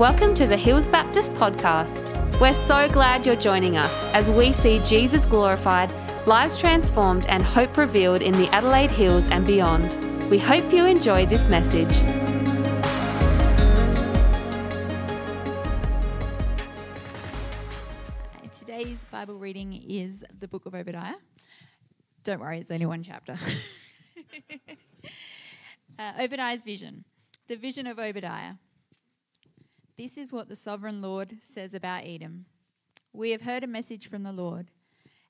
Welcome to the Hills Baptist Podcast. We're so glad you're joining us as we see Jesus glorified, lives transformed, and hope revealed in the Adelaide Hills and beyond. We hope you enjoy this message. Today's Bible reading is the book of Obadiah. Don't worry, it's only one chapter. uh, Obadiah's vision. The vision of Obadiah. This is what the sovereign Lord says about Edom. We have heard a message from the Lord.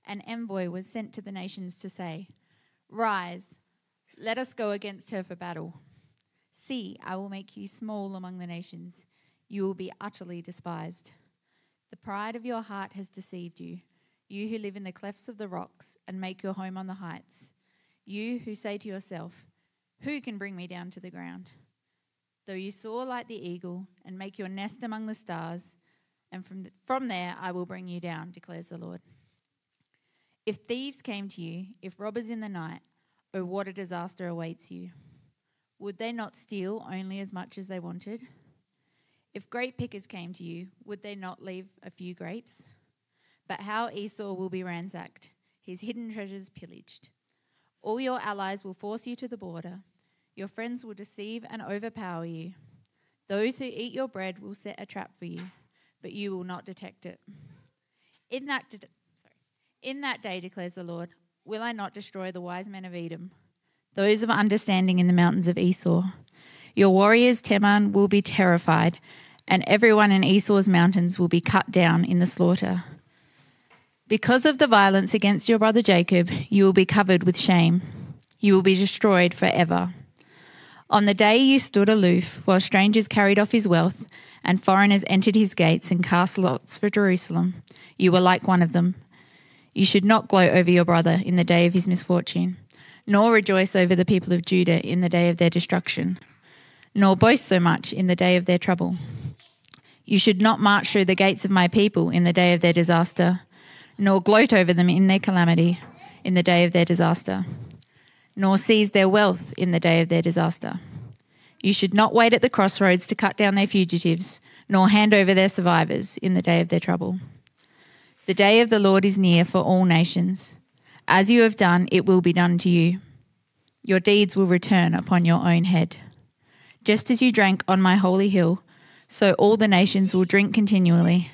An envoy was sent to the nations to say, Rise, let us go against her for battle. See, I will make you small among the nations. You will be utterly despised. The pride of your heart has deceived you, you who live in the clefts of the rocks and make your home on the heights. You who say to yourself, Who can bring me down to the ground? Though you soar like the eagle and make your nest among the stars, and from, the, from there I will bring you down, declares the Lord. If thieves came to you, if robbers in the night, oh, what a disaster awaits you. Would they not steal only as much as they wanted? If grape pickers came to you, would they not leave a few grapes? But how Esau will be ransacked, his hidden treasures pillaged. All your allies will force you to the border your friends will deceive and overpower you. Those who eat your bread will set a trap for you, but you will not detect it. In that, de- sorry, in that day, declares the Lord, will I not destroy the wise men of Edom, those of understanding in the mountains of Esau? Your warriors, Teman, will be terrified, and everyone in Esau's mountains will be cut down in the slaughter. Because of the violence against your brother Jacob, you will be covered with shame. You will be destroyed forever. On the day you stood aloof while strangers carried off his wealth and foreigners entered his gates and cast lots for Jerusalem, you were like one of them. You should not gloat over your brother in the day of his misfortune, nor rejoice over the people of Judah in the day of their destruction, nor boast so much in the day of their trouble. You should not march through the gates of my people in the day of their disaster, nor gloat over them in their calamity in the day of their disaster nor seize their wealth in the day of their disaster. You should not wait at the crossroads to cut down their fugitives, nor hand over their survivors in the day of their trouble. The day of the Lord is near for all nations. As you have done, it will be done to you. Your deeds will return upon your own head. Just as you drank on my holy hill, so all the nations will drink continually.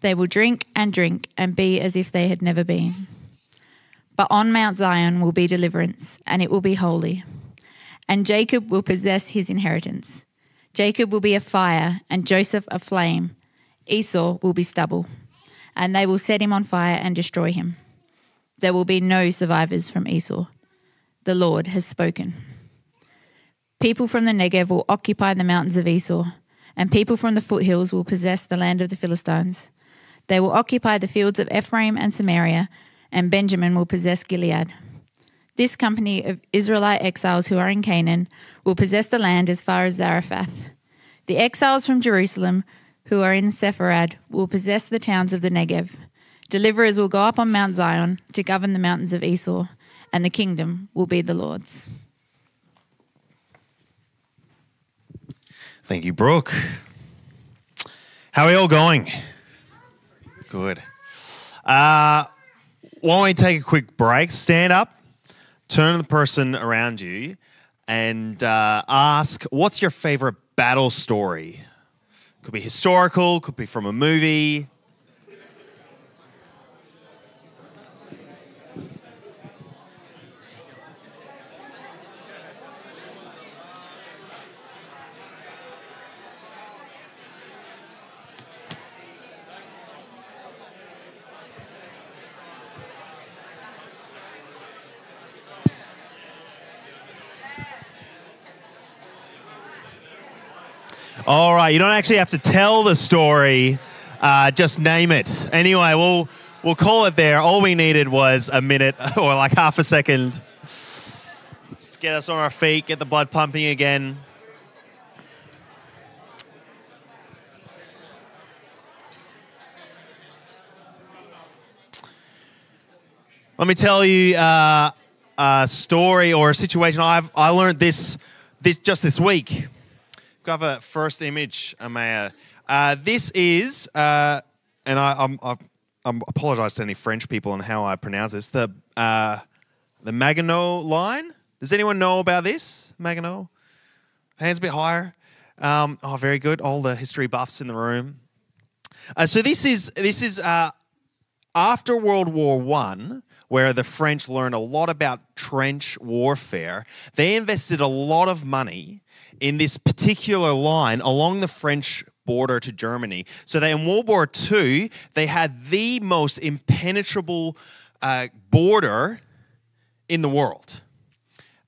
They will drink and drink and be as if they had never been. But on Mount Zion will be deliverance, and it will be holy. And Jacob will possess his inheritance. Jacob will be a fire, and Joseph a flame. Esau will be stubble, and they will set him on fire and destroy him. There will be no survivors from Esau. The Lord has spoken. People from the Negev will occupy the mountains of Esau, and people from the foothills will possess the land of the Philistines. They will occupy the fields of Ephraim and Samaria and Benjamin will possess Gilead. This company of Israelite exiles who are in Canaan will possess the land as far as Zarephath. The exiles from Jerusalem who are in Sepharad will possess the towns of the Negev. Deliverers will go up on Mount Zion to govern the mountains of Esau, and the kingdom will be the Lord's. Thank you, Brooke. How are you all going? Good. Uh, why don't we take a quick break? Stand up, turn to the person around you, and uh, ask, "What's your favorite battle story?" Could be historical, could be from a movie, All right, you don't actually have to tell the story, uh, just name it. Anyway, we'll we'll call it there. All we needed was a minute or like half a second. Just get us on our feet, get the blood pumping again. Let me tell you uh, a story or a situation. I've I learned this this just this week. Got a first image, Amaya. Uh, this is, uh, and I, I'm, I, I'm apologize to any French people on how I pronounce this. The uh, the Maginot line. Does anyone know about this Maginot? Hands a bit higher. Um, oh, very good. All the history buffs in the room. Uh, so this is this is uh, after World War One, where the French learned a lot about trench warfare. They invested a lot of money in this particular line along the French border to Germany. So that in World War II, they had the most impenetrable uh, border in the world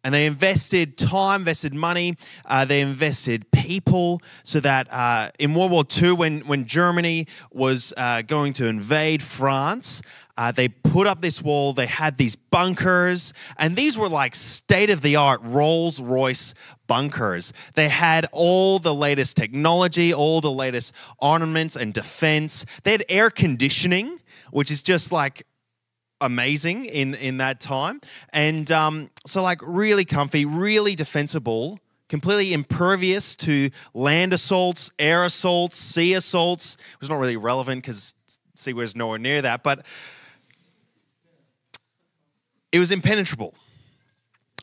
and they invested time, invested money, uh, they invested people, so that uh, in World War II, when when Germany was uh, going to invade France. Uh, they put up this wall, they had these bunkers, and these were like state of the art Rolls Royce bunkers. They had all the latest technology, all the latest armaments and defense. They had air conditioning, which is just like amazing in in that time, and um, so like really comfy, really defensible, completely impervious to land assaults, air assaults, sea assaults. It was not really relevant because sea was nowhere near that, but it was impenetrable.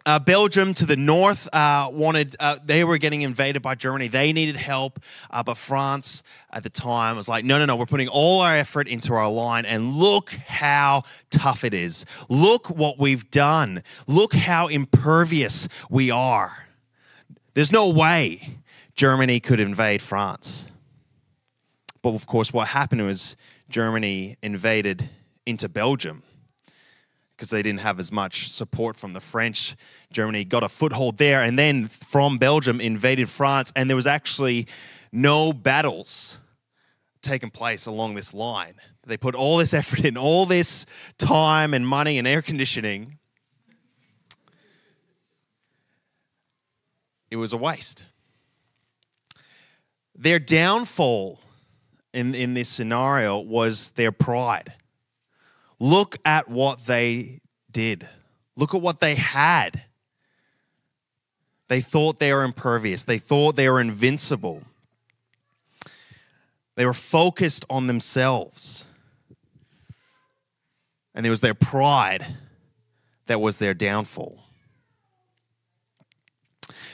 Uh, Belgium to the north uh, wanted, uh, they were getting invaded by Germany. They needed help. Uh, but France at the time was like, no, no, no, we're putting all our effort into our line. And look how tough it is. Look what we've done. Look how impervious we are. There's no way Germany could invade France. But of course, what happened was Germany invaded into Belgium because they didn't have as much support from the French. Germany got a foothold there, and then from Belgium invaded France, and there was actually no battles taking place along this line. They put all this effort in, all this time and money and air conditioning. It was a waste. Their downfall in, in this scenario was their pride. Look at what they did. Look at what they had. They thought they were impervious. They thought they were invincible. They were focused on themselves. And it was their pride that was their downfall.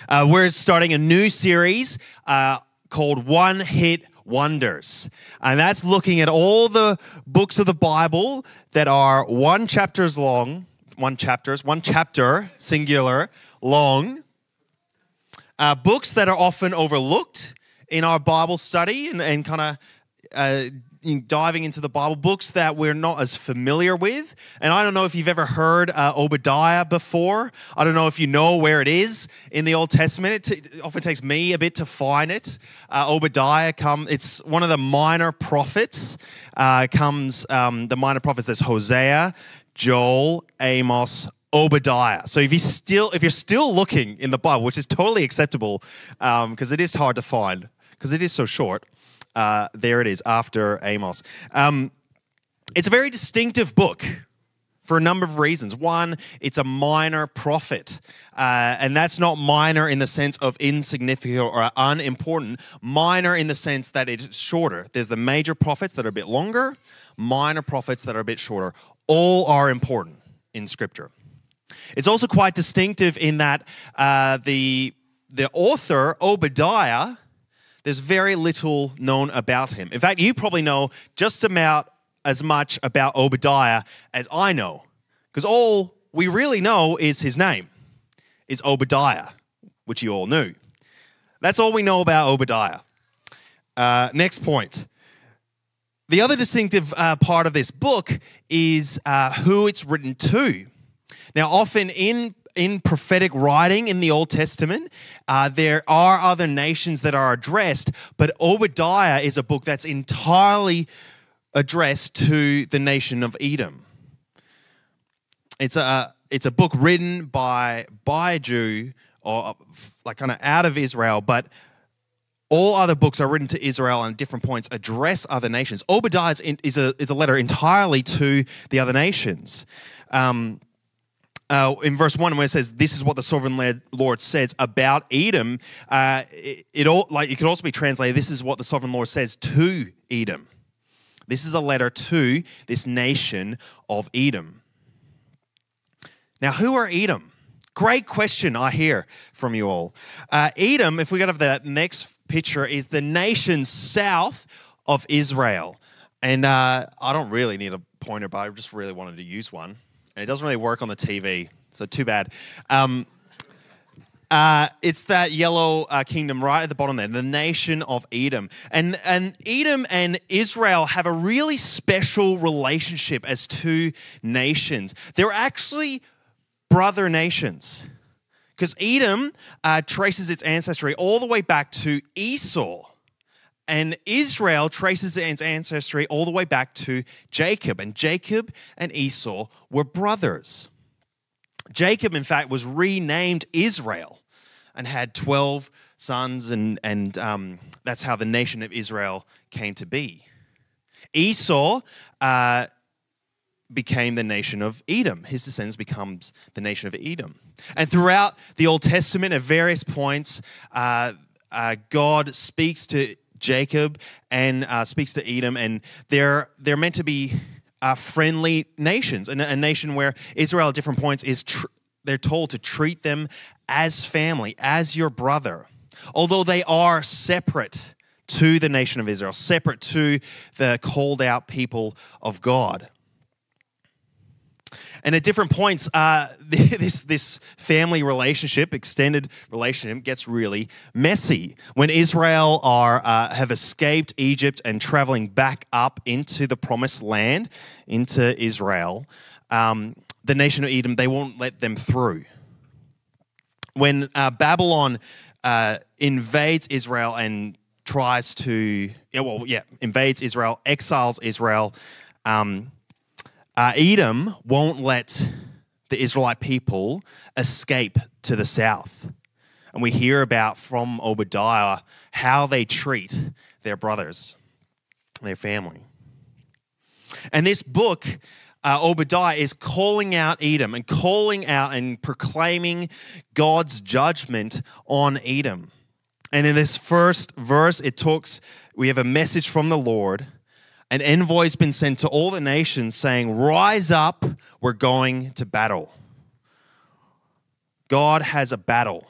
Uh, we're starting a new series uh, called One Hit wonders. And that's looking at all the books of the Bible that are one chapters long, one chapters, one chapter, singular, long. Uh, books that are often overlooked in our Bible study and, and kind of uh, diving into the Bible books that we're not as familiar with. And I don't know if you've ever heard uh, Obadiah before. I don't know if you know where it is in the Old Testament. It, t- often takes me a bit to find it. Uh, Obadiah come. It's one of the minor prophets. Uh, comes um, the minor prophets. There's Hosea, Joel, Amos, Obadiah. So if you still if you're still looking in the Bible, which is totally acceptable, because um, it is hard to find because it is so short. Uh, there it is after Amos. Um, it's a very distinctive book for a number of reasons. One, it's a minor prophet, uh, and that's not minor in the sense of insignificant or unimportant, minor in the sense that it's shorter. There's the major prophets that are a bit longer, minor prophets that are a bit shorter. All are important in Scripture. It's also quite distinctive in that uh, the, the author, Obadiah, there's very little known about him. In fact, you probably know just about as much about Obadiah as I know, because all we really know is his name, is Obadiah, which you all knew. That's all we know about Obadiah. Uh, next point. The other distinctive uh, part of this book is uh, who it's written to. Now, often in in prophetic writing in the Old Testament, uh, there are other nations that are addressed, but Obadiah is a book that's entirely addressed to the nation of Edom. It's a it's a book written by by a Jew or like kind of out of Israel, but all other books are written to Israel and different points address other nations. Obadiah is, a, is a letter entirely to the other nations. Um, uh, in verse one, when it says, "This is what the sovereign Lord says about Edom," uh, it, it all like it could also be translated, "This is what the sovereign Lord says to Edom." This is a letter to this nation of Edom. Now, who are Edom? Great question I hear from you all. Uh, Edom, if we go to that next picture, is the nation south of Israel. And uh, I don't really need a pointer, but I just really wanted to use one. And it doesn't really work on the TV, so too bad. Um, uh, it's that yellow uh, kingdom right at the bottom there, the nation of Edom. And, and Edom and Israel have a really special relationship as two nations. They're actually brother nations. Because Edom uh, traces its ancestry all the way back to Esau. And Israel traces its ancestry all the way back to Jacob. And Jacob and Esau were brothers. Jacob, in fact, was renamed Israel and had 12 sons, and, and um, that's how the nation of Israel came to be. Esau uh, became the nation of Edom. His descendants becomes the nation of Edom. And throughout the Old Testament, at various points, uh, uh, God speaks to Jacob and uh, speaks to Edom, and they're they're meant to be uh, friendly nations, a, a, nation where Israel at different points is tr- they're told to treat them as family, as your brother, although they are separate to the nation of Israel, separate to the called out people of God. And at different points, uh, this, this family relationship, extended relationship, gets really messy. When Israel are, uh, have escaped Egypt and traveling back up into the promised land, into Israel, um, the nation of Edom, they won't let them through. When uh, Babylon uh, invades Israel and tries to, yeah, well, yeah, invades Israel, exiles Israel, um, uh, Edom won't let the Israelite people escape to the south. And we hear about from Obadiah how they treat their brothers, their family. And this book, uh, Obadiah, is calling out Edom and calling out and proclaiming God's judgment on Edom. And in this first verse, it talks, we have a message from the Lord an envoy's been sent to all the nations saying, Rise up, we're going to battle. God has a battle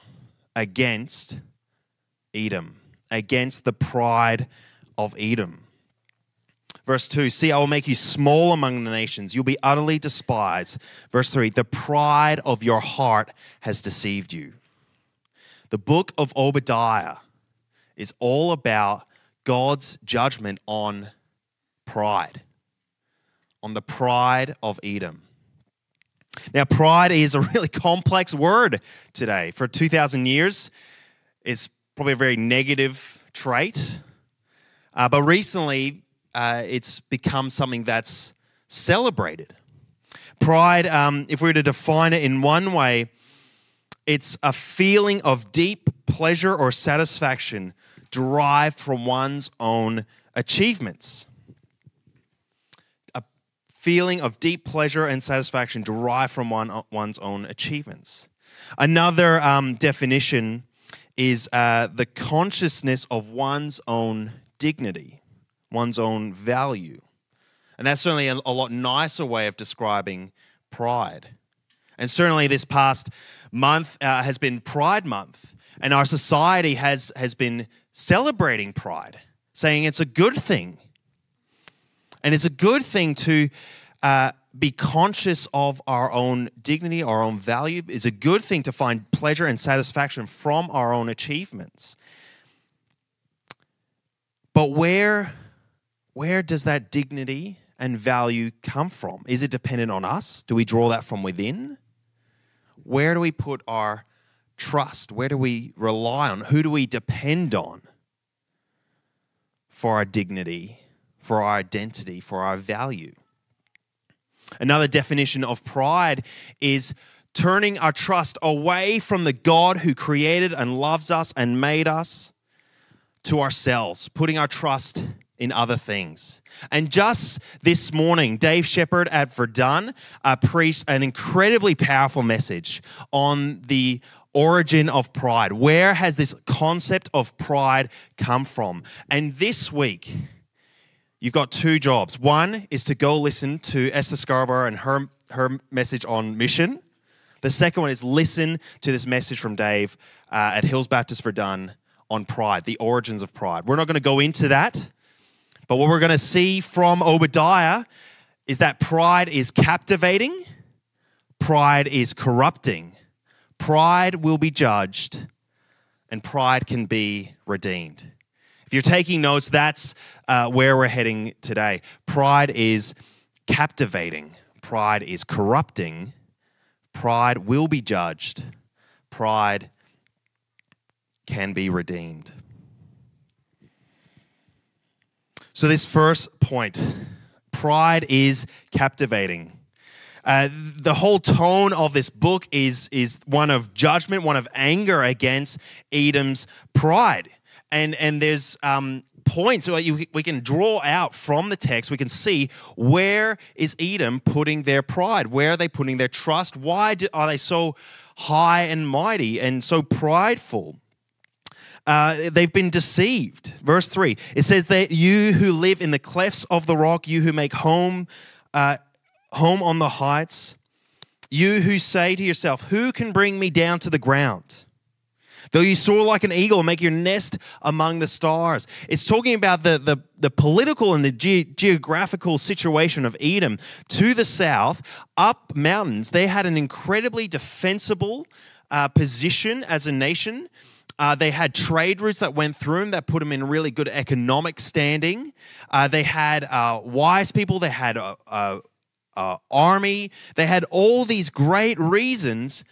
against Edom, against the pride of Edom. Verse 2 See, I will make you small among the nations. You'll be utterly despised. Verse 3 The pride of your heart has deceived you. The book of Obadiah is all about God's judgment on pride, on the pride of Edom. Now, pride is a really complex word today. For 2,000 years, it's probably a very negative trait. Uh, but recently, uh, it's become something that's celebrated. Pride, um, if we were to define it in one way, it's a feeling of deep pleasure or satisfaction derived from one's own achievements feeling of deep pleasure and satisfaction derived from one, one's own achievements. Another um, definition is uh, the consciousness of one's own dignity, one's own value. And that's certainly a, a lot nicer way of describing pride. And certainly, this past month uh, has been Pride Month, and our society has, has been celebrating pride, saying it's a good thing and it's a good thing to uh, be conscious of our own dignity, our own value. It's a good thing to find pleasure and satisfaction from our own achievements. But where, where does that dignity and value come from? Is it dependent on us? Do we draw that from within? Where do we put our trust? Where do we rely on? Who do we depend on for our dignity for our identity, for our value. Another definition of pride is turning our trust away from the God who created and loves us and made us to ourselves, putting our trust in other things. And just this morning, Dave Shepard at Verdun uh, preached an incredibly powerful message on the origin of pride. Where has this concept of pride come from? And this week, you've got two jobs. One is to go listen to Esther Scarborough and her, her message on mission. The second one is listen to this message from Dave uh, at Hills Baptist Verdun on pride, the origins of pride. We're not going to go into that, but what we're going to see from Obadiah is that pride is captivating, pride is corrupting, pride will be judged, and pride can be redeemed. If you're taking notes, that's uh, where we're heading today. Pride is captivating, pride is corrupting, pride will be judged, pride can be redeemed. So, this first point pride is captivating. Uh, the whole tone of this book is, is one of judgment, one of anger against Edom's pride. And, and there's um, points you, we can draw out from the text. We can see where is Edom putting their pride? Where are they putting their trust? Why do, are they so high and mighty and so prideful? Uh, they've been deceived. Verse 3 it says that you who live in the clefts of the rock, you who make home, uh, home on the heights, you who say to yourself, Who can bring me down to the ground? Though you soar like an eagle, make your nest among the stars. It's talking about the, the, the political and the ge- geographical situation of Edom. To the south, up mountains, they had an incredibly defensible uh, position as a nation. Uh, they had trade routes that went through them that put them in really good economic standing. Uh, they had uh, wise people. They had a, a, a army. They had all these great reasons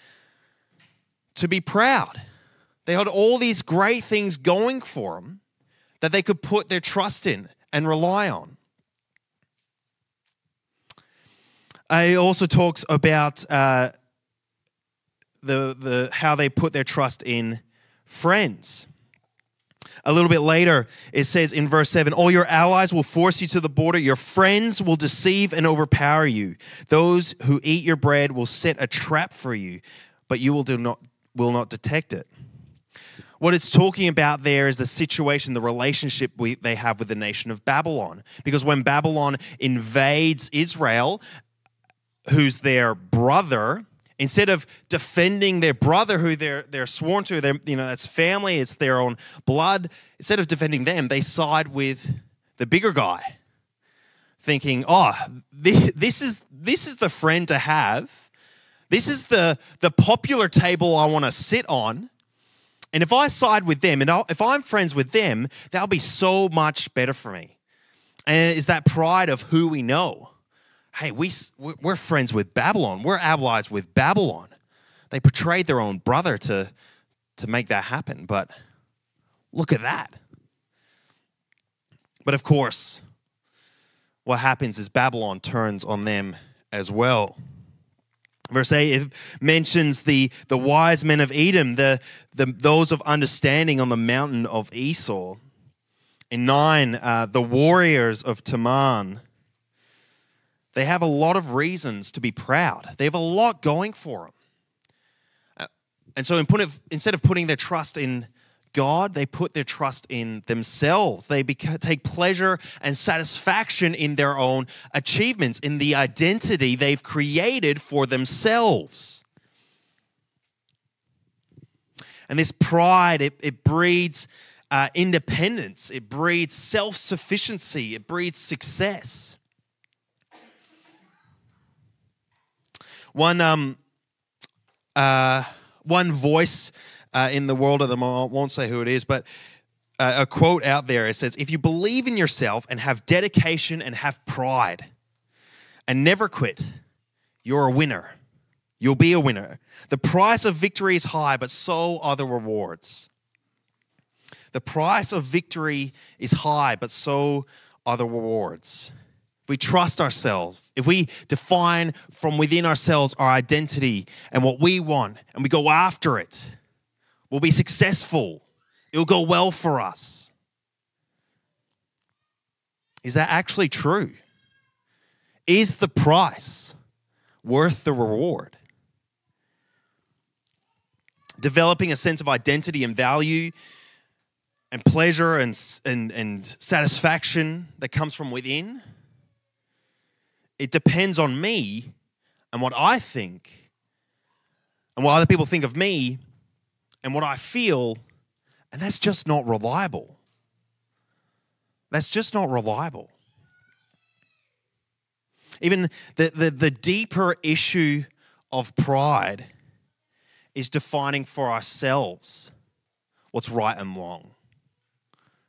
to be proud. They had all these great things going for them that they could put their trust in and rely on. It also talks about uh, the, the, how they put their trust in friends. A little bit later, it says in verse 7 All your allies will force you to the border. Your friends will deceive and overpower you. Those who eat your bread will set a trap for you, but you will, do not, will not detect it. What it's talking about there is the situation, the relationship we, they have with the nation of Babylon. Because when Babylon invades Israel, who's their brother, Instead of defending their brother who they're, they're sworn to, they're, you know, that's family, it's their own blood, instead of defending them, they side with the bigger guy, thinking, oh, this, this, is, this is the friend to have. This is the, the popular table I want to sit on. And if I side with them and I'll, if I'm friends with them, that'll be so much better for me. And it's that pride of who we know hey, we, we're friends with Babylon. We're allies with Babylon. They betrayed their own brother to, to make that happen. But look at that. But of course, what happens is Babylon turns on them as well. Verse 8 mentions the, the wise men of Edom, the, the, those of understanding on the mountain of Esau. In 9, uh, the warriors of Teman they have a lot of reasons to be proud. They have a lot going for them. Uh, and so, in put, instead of putting their trust in God, they put their trust in themselves. They beca- take pleasure and satisfaction in their own achievements, in the identity they've created for themselves. And this pride, it, it breeds uh, independence, it breeds self sufficiency, it breeds success. One, um, uh, one voice uh, in the world of the moment. I won't say who it is, but uh, a quote out there it says, If you believe in yourself and have dedication and have pride and never quit, you're a winner. You'll be a winner. The price of victory is high, but so are the rewards. The price of victory is high, but so are the rewards if we trust ourselves, if we define from within ourselves our identity and what we want, and we go after it, we'll be successful. It'll go well for us. Is that actually true? Is the price worth the reward? Developing a sense of identity and value and pleasure and, and, and satisfaction that comes from within, it depends on me and what I think and what other people think of me and what I feel, and that's just not reliable. That's just not reliable. Even the, the, the deeper issue of pride is defining for ourselves what's right and wrong,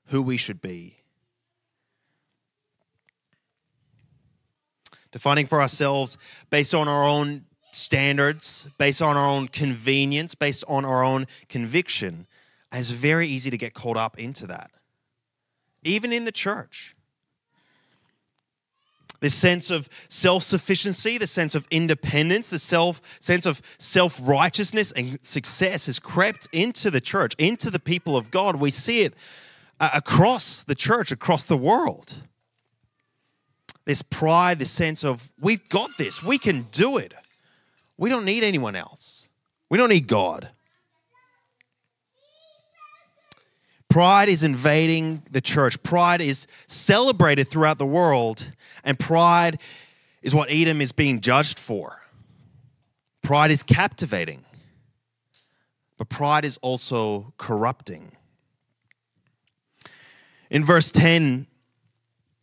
who we should be. Defining for ourselves based on our own standards, based on our own convenience, based on our own conviction. And it's very easy to get caught up into that, even in the church. This sense of self sufficiency, the sense of independence, the self sense of self righteousness and success has crept into the church, into the people of God. We see it uh, across the church, across the world. This pride, this sense of, we've got this, we can do it. We don't need anyone else. We don't need God. Pride is invading the church. Pride is celebrated throughout the world, and pride is what Edom is being judged for. Pride is captivating, but pride is also corrupting. In verse 10,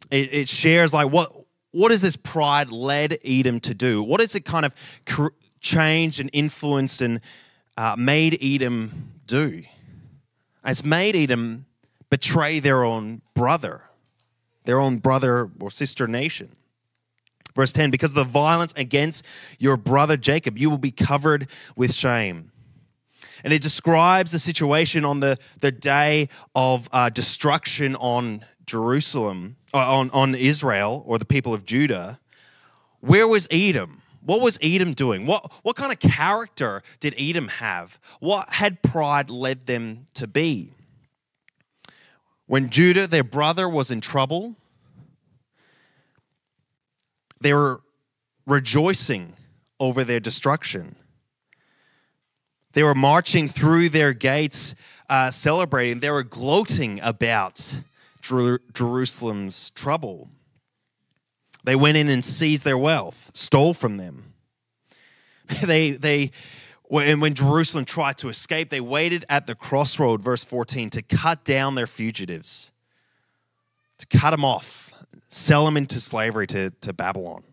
it, it shares like what what has this pride led Edom to do? What has it kind of changed and influenced and uh, made Edom do? It's made Edom betray their own brother, their own brother or sister nation. Verse 10 Because of the violence against your brother Jacob, you will be covered with shame. And it describes the situation on the, the day of uh, destruction on Jerusalem, uh, on, on Israel or the people of Judah. Where was Edom? What was Edom doing? What, what kind of character did Edom have? What had pride led them to be? When Judah, their brother, was in trouble, they were rejoicing over their destruction. They were marching through their gates, uh, celebrating. They were gloating about Jer- Jerusalem's trouble. They went in and seized their wealth, stole from them. they, they, and when Jerusalem tried to escape, they waited at the crossroad, verse 14, to cut down their fugitives, to cut them off, sell them into slavery to, to Babylon.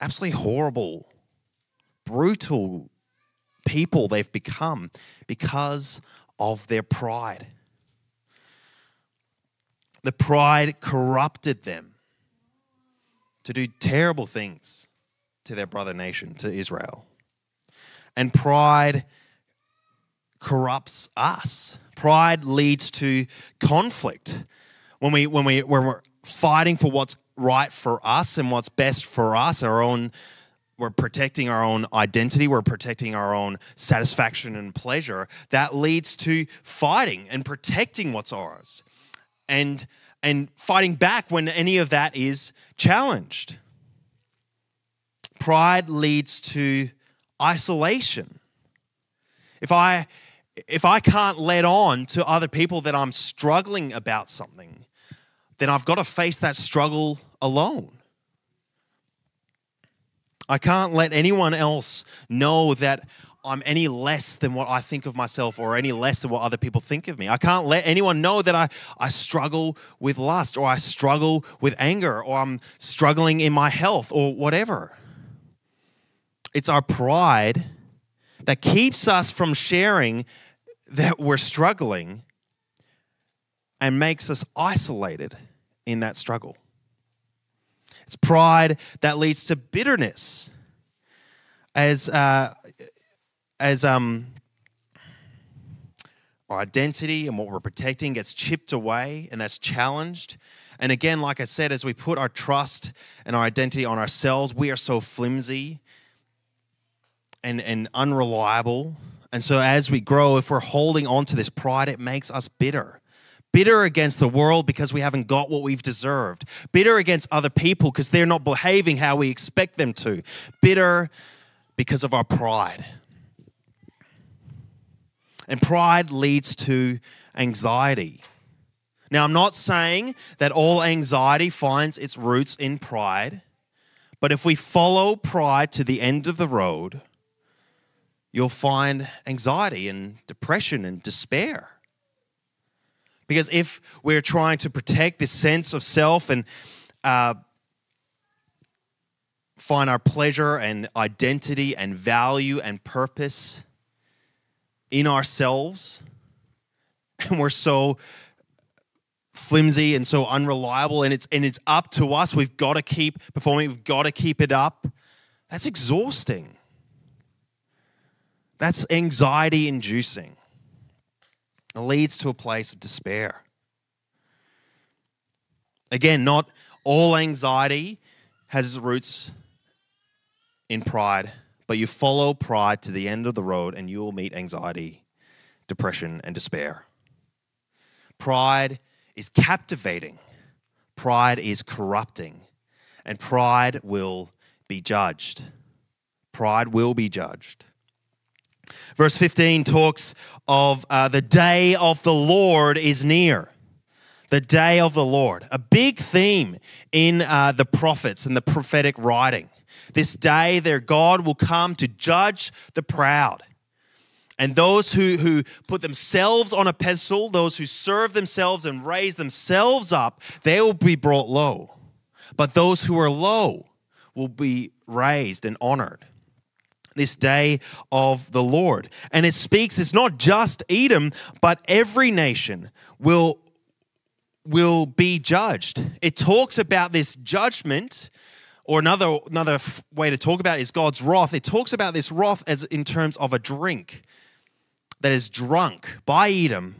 Absolutely horrible, brutal people they've become because of their pride. The pride corrupted them to do terrible things to their brother nation, to Israel. And pride corrupts us. Pride leads to conflict. When, we, when, we, when we're fighting for what's right for us and what's best for us, our own, we're protecting our own identity, we're protecting our own satisfaction and pleasure, that leads to fighting and protecting what's ours. And and fighting back when any of that is challenged. Pride leads to isolation. If I if I can't let on to other people that I'm struggling about something, then I've got to face that struggle alone. I can't let anyone else know that I'm any less than what I think of myself or any less than what other people think of me. I can't let anyone know that I, I struggle with lust or I struggle with anger or I'm struggling in my health or whatever. It's our pride that keeps us from sharing that we're struggling and makes us isolated in that struggle. It's pride that leads to bitterness. As uh, as um, our identity and what we're protecting gets chipped away and that's challenged. And again, like I said, as we put our trust and our identity on ourselves, we are so flimsy and, and unreliable. And so as we grow, if we're holding on to this pride, it makes us bitter. bitter against the world because we haven't got what we've deserved, bitter against other people because they're not behaving how we expect them to, bitter because of our pride. And pride leads to anxiety. Now, I'm not saying that all anxiety finds its roots in pride, but if we follow pride to the end of the road, you'll find anxiety and depression and despair. Because if we're trying to protect this sense of self and uh, find our pleasure and identity and value and purpose in ourselves, and we're so flimsy and so unreliable and it's and it's up to us. We've got to keep performing. We've got to keep it up. That's exhausting. That's anxiety inducing it leads to a place of despair. Again not all anxiety has its roots in pride but you follow pride to the end of the road and you will meet anxiety depression and despair pride is captivating, pride is corrupting, and pride will be judged. Pride will be judged. Verse 15 talks of uh, the day of the Lord is near. The day of the Lord, a big theme in uh, the prophets and the prophetic writing. This day, their God will come to judge the proud and those who, who put themselves on a pedestal, those who serve themselves and raise themselves up, they will be brought low. But those who are low will be raised and honored. This day of the Lord. And it speaks, it's not just Edom, but every nation will, will be judged. It talks about this judgment or another another way to talk about it is God's wrath. It talks about this wrath as in terms of a drink that is drunk by Edom.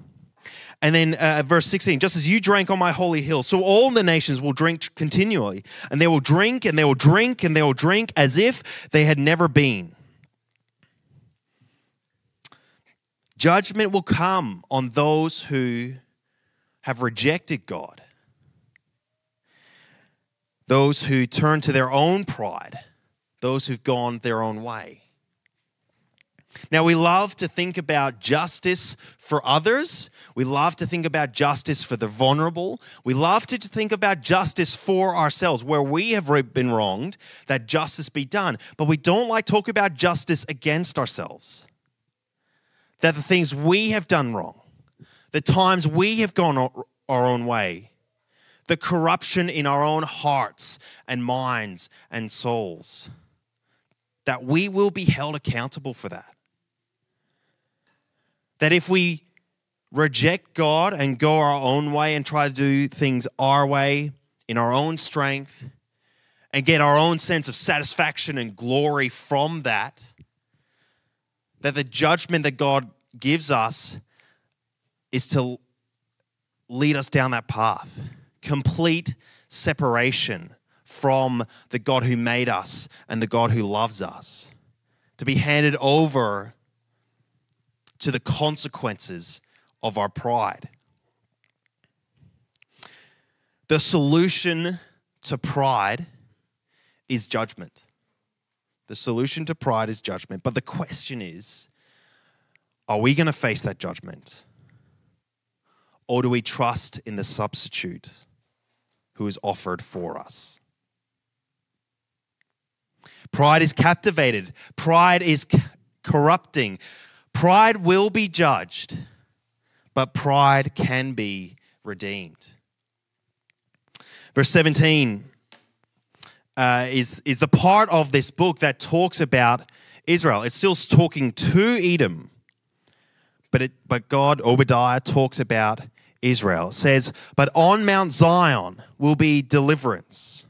And then uh, verse 16, just as you drank on my holy hill, so all the nations will drink continually. And they will drink and they will drink and they will drink as if they had never been. Judgment will come on those who have rejected God, those who turn to their own pride, those who've gone their own way. Now, we love to think about justice for others. We love to think about justice for the vulnerable. We love to think about justice for ourselves, where we have been wronged, that justice be done. But we don't like talk about justice against ourselves. That the things we have done wrong, the times we have gone our own way, the corruption in our own hearts and minds and souls, that we will be held accountable for that that if we reject God and go our own way and try to do things our way in our own strength and get our own sense of satisfaction and glory from that, that the judgment that God gives us is to lead us down that path. Complete separation from the God who made us and the God who loves us. To be handed over to the consequences of our pride. The solution to pride is judgment. The solution to pride is judgment. But the question is are we going to face that judgment? Or do we trust in the substitute who is offered for us? Pride is captivated, pride is corrupting. Pride will be judged, but pride can be redeemed. Verse 17 uh, is, is the part of this book that talks about Israel. It's still talking to Edom, but, it, but God, Obadiah, talks about Israel. It says, But on Mount Zion will be deliverance.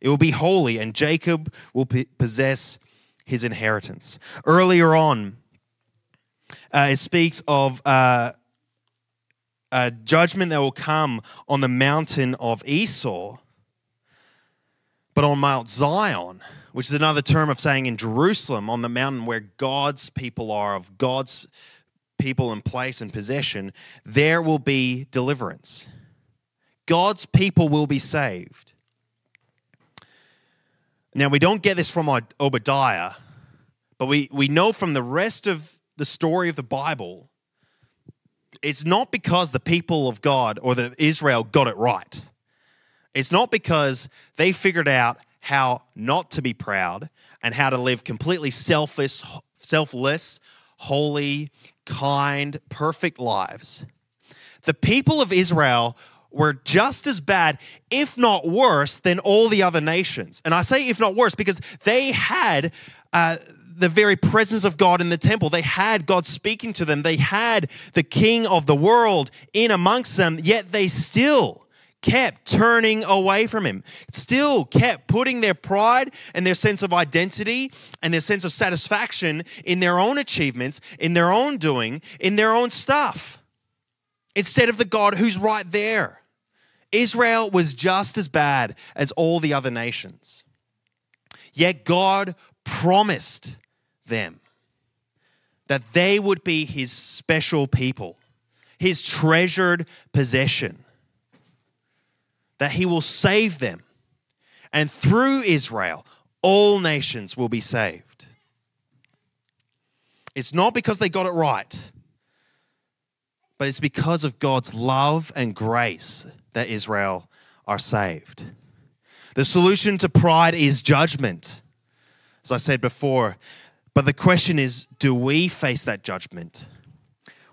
It will be holy, and Jacob will possess his inheritance. Earlier on, uh, it speaks of uh, a judgment that will come on the mountain of Esau, but on Mount Zion, which is another term of saying in Jerusalem, on the mountain where God's people are, of God's people and place and possession, there will be deliverance. God's people will be saved. Now, we don't get this from Obadiah, but we, we know from the rest of the story of the Bible, it's not because the people of God or the Israel got it right. It's not because they figured out how not to be proud and how to live completely selfless, selfless, holy, kind, perfect lives. The people of Israel were just as bad, if not worse, than all the other nations. And I say if not worse because they had uh, the very presence of God in the temple. They had God speaking to them. They had the king of the world in amongst them, yet they still kept turning away from him, still kept putting their pride and their sense of identity and their sense of satisfaction in their own achievements, in their own doing, in their own stuff, instead of the God who's right there. Israel was just as bad as all the other nations. Yet God promised them that they would be his special people, his treasured possession that he will save them. And through Israel, all nations will be saved. It's not because they got it right, but it's because of God's love and grace that Israel are saved. The solution to pride is judgment, as I said before. But the question is do we face that judgment?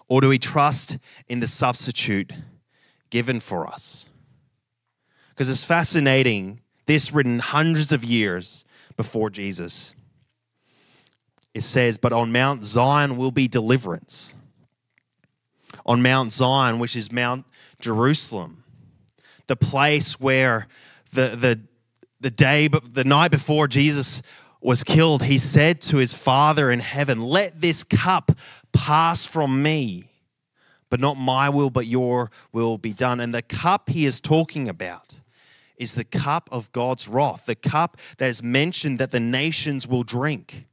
Or do we trust in the substitute given for us? Because it's fascinating. This written hundreds of years before Jesus. It says, But on Mount Zion will be deliverance. On Mount Zion, which is Mount Jerusalem, the place where the, the, the day, the night before Jesus was killed, he said to his Father in heaven, Let this cup pass from me, but not my will, but your will be done. And the cup he is talking about is the cup of God's wrath, the cup that is mentioned that the nations will drink.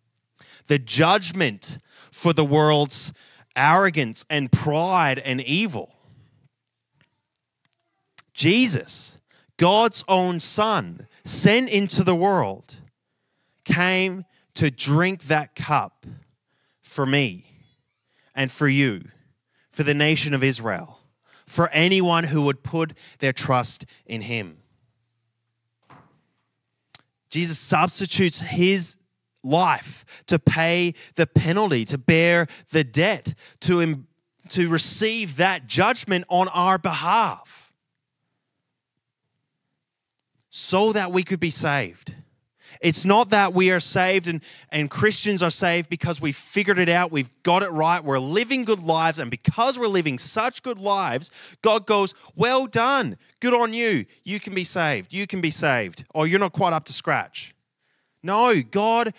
The judgment for the world's arrogance and pride and evil. Jesus, God's own Son, sent into the world, came to drink that cup for me and for you, for the nation of Israel, for anyone who would put their trust in Him. Jesus substitutes his life to pay the penalty, to bear the debt, to, to receive that judgment on our behalf, so that we could be saved. It's not that we are saved and, and Christians are saved because we figured it out, we've got it right, we're living good lives, and because we're living such good lives, God goes, Well done, good on you, you can be saved, you can be saved, or you're not quite up to scratch. No, God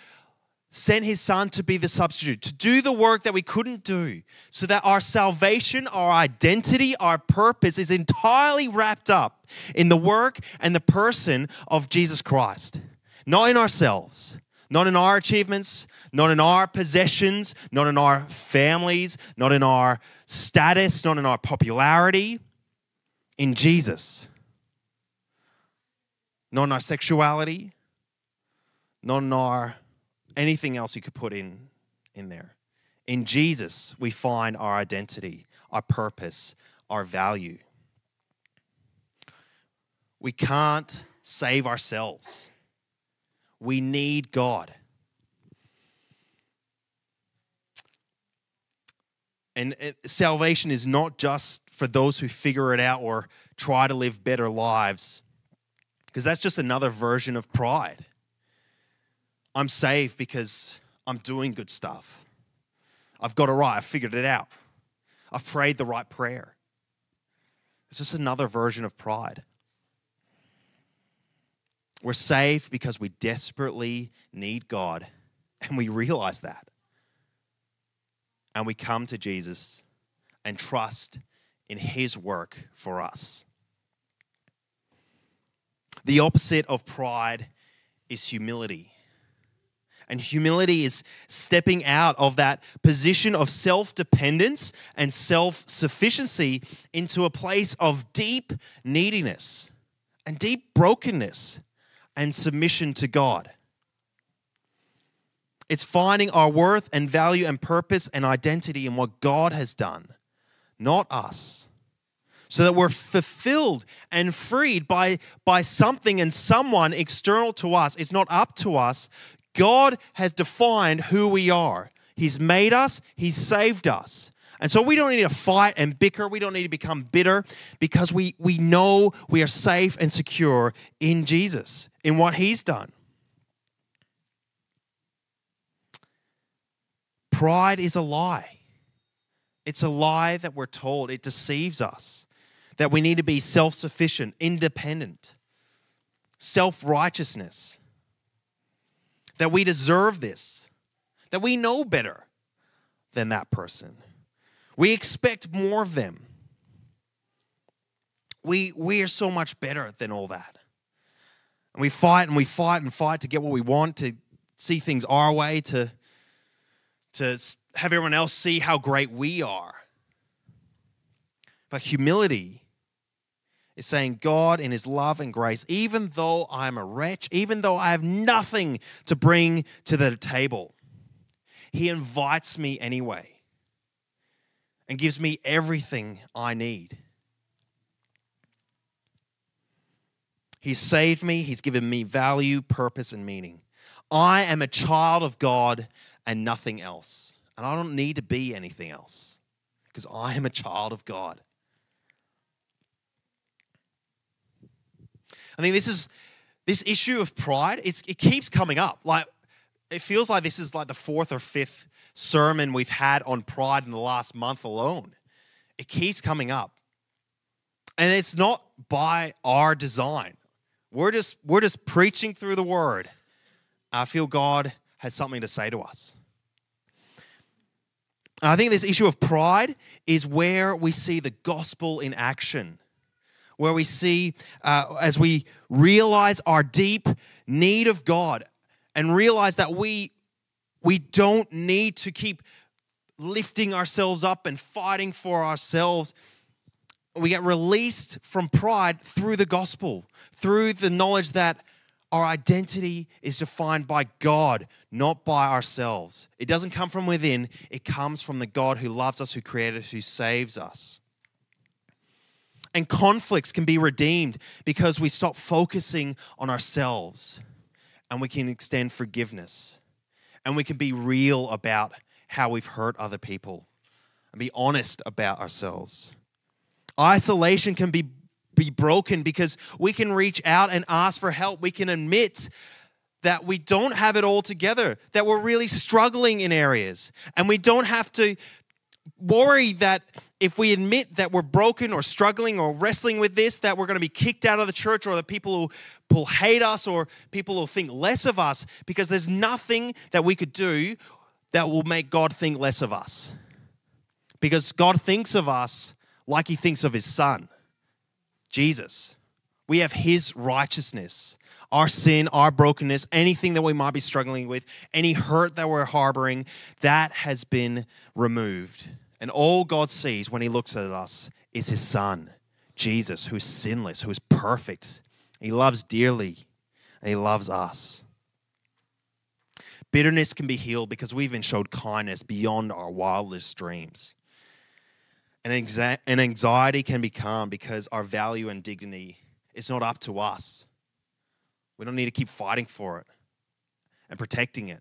sent his son to be the substitute, to do the work that we couldn't do, so that our salvation, our identity, our purpose is entirely wrapped up in the work and the person of Jesus Christ not in ourselves, not in our achievements, not in our possessions, not in our families, not in our status, not in our popularity, in Jesus. Not in our sexuality, not in our anything else you could put in in there. In Jesus, we find our identity, our purpose, our value. We can't save ourselves. We need God. And uh, salvation is not just for those who figure it out or try to live better lives, because that's just another version of pride. I'm saved because I'm doing good stuff. I've got it right. I've figured it out. I've prayed the right prayer. It's just another version of pride. We're saved because we desperately need God, and we realize that. And we come to Jesus and trust in his work for us. The opposite of pride is humility. And humility is stepping out of that position of self dependence and self sufficiency into a place of deep neediness and deep brokenness and submission to God. It's finding our worth and value and purpose and identity in what God has done, not us. So that we're fulfilled and freed by, by something and someone external to us. It's not up to us. God has defined who we are. He's made us, He's saved us. And so we don't need to fight and bicker. We don't need to become bitter because we, we know we are safe and secure in Jesus, in what He's done. Pride is a lie. It's a lie that we're told. It deceives us that we need to be self sufficient, independent, self righteousness, that we deserve this, that we know better than that person. We expect more of them. We, we are so much better than all that. And we fight and we fight and fight to get what we want, to see things our way, to, to have everyone else see how great we are. But humility is saying, God, in His love and grace, even though I'm a wretch, even though I have nothing to bring to the table, He invites me anyway and gives me everything I need. He's saved me, He's given me value, purpose, and meaning. I am a child of God and nothing else. And I don't need to be anything else because I am a child of God. I think this is this issue of pride, it keeps coming up. Like it feels like this is like the fourth or fifth sermon we've had on pride in the last month alone. It keeps coming up. And it's not by our design. We're just we're just preaching through the word. I feel God has something to say to us. I think this issue of pride is where we see the gospel in action where we see uh, as we realize our deep need of God and realize that we we don't need to keep lifting ourselves up and fighting for ourselves. We get released from pride through the gospel, through the knowledge that our identity is defined by God, not by ourselves. It doesn't come from within, it comes from the God who loves us, who created us, who saves us and conflicts can be redeemed because we stop focusing on ourselves and we can extend forgiveness and we can be real about how we've hurt other people and be honest about ourselves. Isolation can be, be broken because we can reach out and ask for help. We can admit that we don't have it all together, that we're really struggling in areas, and we don't have to worry that if we admit that we're broken or struggling or wrestling with this, that we're going to be kicked out of the church or the people will hate us or people will think less of us because there's nothing that we could do that will make God think less of us. Because God thinks of us like he thinks of his son, Jesus. We have his righteousness. Our sin, our brokenness, anything that we might be struggling with, any hurt that we're harboring, that has been removed. And all God sees when He looks at us is His Son, Jesus, who is sinless, who is perfect. He loves dearly, and He loves us. Bitterness can be healed because we've been showed kindness beyond our wildest dreams. And anxiety can be calmed because our value and dignity is not up to us. We don't need to keep fighting for it and protecting it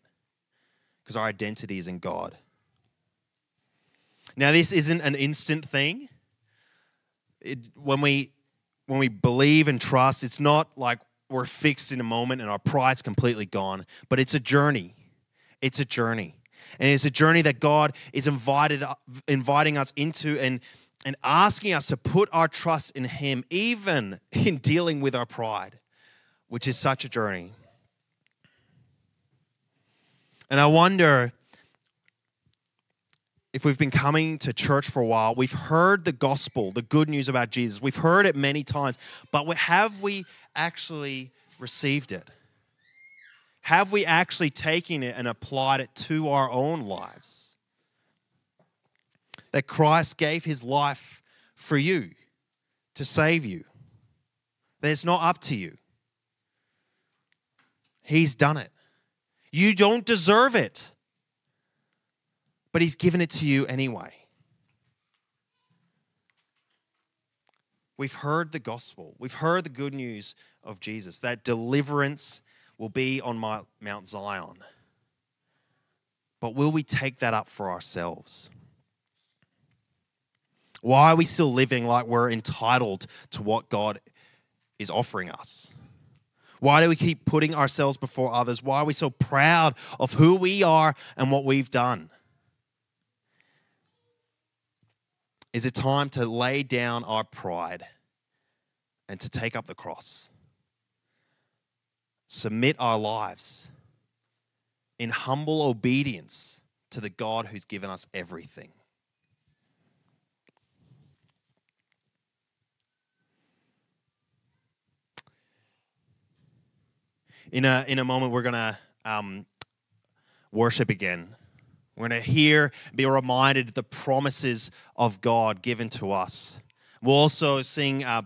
because our identity is in God. Now, this isn't an instant thing. It, when we when we believe and trust, it's not like we're fixed in a moment and our pride's completely gone, but it's a journey. It's a journey. And it's a journey that God is invited, inviting us into and, and asking us to put our trust in Him, even in dealing with our pride, which is such a journey. And I wonder if we've been coming to church for a while, we've heard the gospel, the good news about Jesus. We've heard it many times, but have we actually received it? Have we actually taken it and applied it to our own lives? That Christ gave his life for you to save you. That it's not up to you. He's done it. You don't deserve it, but He's given it to you anyway. We've heard the gospel, we've heard the good news of Jesus that deliverance will be on my, Mount Zion. But will we take that up for ourselves? Why are we still living like we're entitled to what God is offering us? Why do we keep putting ourselves before others? Why are we so proud of who we are and what we've done? Is it time to lay down our pride and to take up the cross? Submit our lives in humble obedience to the God who's given us everything. in a in a moment we're gonna um, worship again. We're gonna hear, be reminded of the promises of God given to us. We'll also sing uh,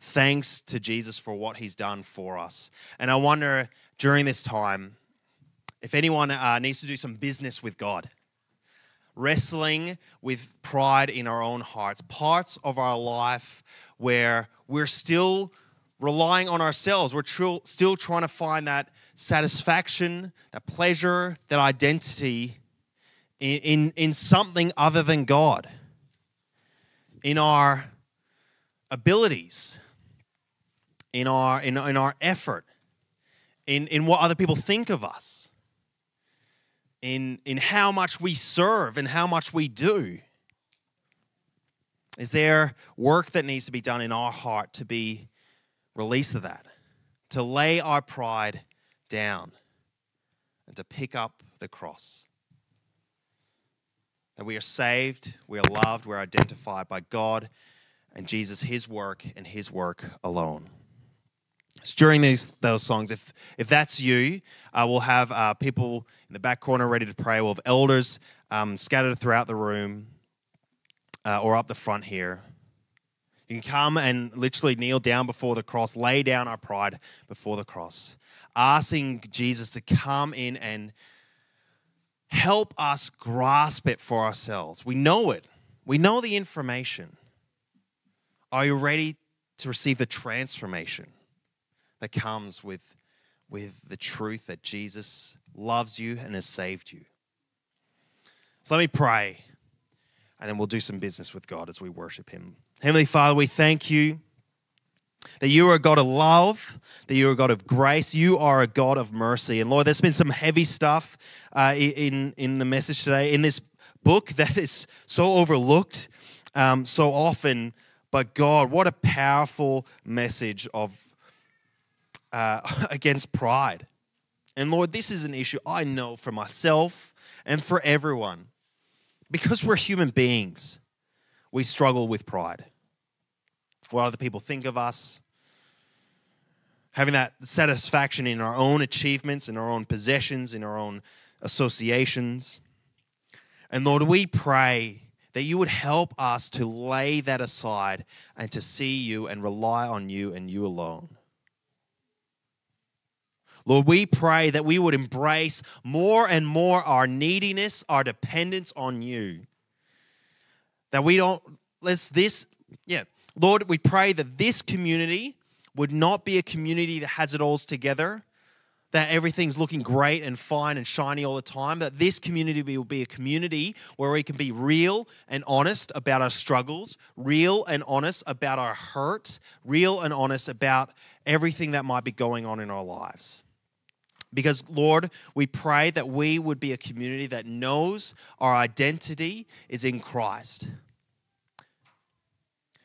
thanks to Jesus for what He's done for us. And I wonder during this time if anyone uh, needs to do some business with God wrestling with pride in our own hearts, parts of our life where we're still relying on ourselves. We're tr- still trying to find that satisfaction, that pleasure, that identity in, in, in something other than God, in our abilities, in our, in, in our effort, in, in what other people think of us, in, in how much we serve and how much we do. Is there work that needs to be done in our heart to be release of that, to lay our pride down, and to pick up the cross. That we are saved, we are loved, we're identified by God and Jesus, His work and His work alone. So during these those songs, if if that's you, uh, we'll have uh, people in the back corner ready to pray. We'll have elders um, scattered throughout the room uh, or up the front here. You can come and literally kneel down before the cross, lay down our pride before the cross, asking Jesus to come in and help us grasp it for ourselves. We know it, we know the information. Are you ready to receive the transformation that comes with, with the truth that Jesus loves you and has saved you? So let me pray, and then we'll do some business with God as we worship Him. Heavenly Father, we thank you that you are a God of love, that you are a God of grace, you are a God of mercy. And Lord, there's been some heavy stuff uh, in, in the message today, in this book that is so overlooked um, so often. But God, what a powerful message of uh, against pride. And Lord, this is an issue I know for myself and for everyone. Because we're human beings, we struggle with pride. What other people think of us, having that satisfaction in our own achievements, in our own possessions, in our own associations. And Lord, we pray that you would help us to lay that aside and to see you and rely on you and you alone. Lord, we pray that we would embrace more and more our neediness, our dependence on you. That we don't, let's this, yeah. Lord, we pray that this community would not be a community that has it all together, that everything's looking great and fine and shiny all the time, that this community will be a community where we can be real and honest about our struggles, real and honest about our hurt, real and honest about everything that might be going on in our lives. Because, Lord, we pray that we would be a community that knows our identity is in Christ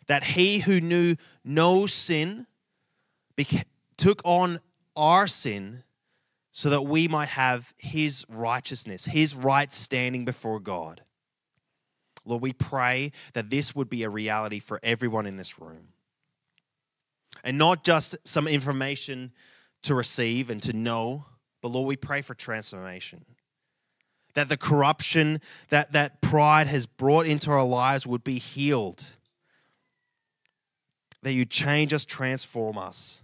that he who knew no sin beca- took on our sin so that we might have his righteousness, his right standing before God. Lord, we pray that this would be a reality for everyone in this room. And not just some information to receive and to know, But Lord, we pray for transformation. That the corruption that, that pride has brought into our lives would be healed. That you change us, transform us,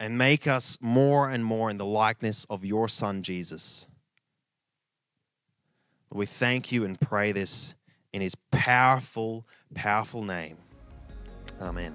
and make us more and more in the likeness of your Son, Jesus. We thank you and pray this in his powerful, powerful name. Amen.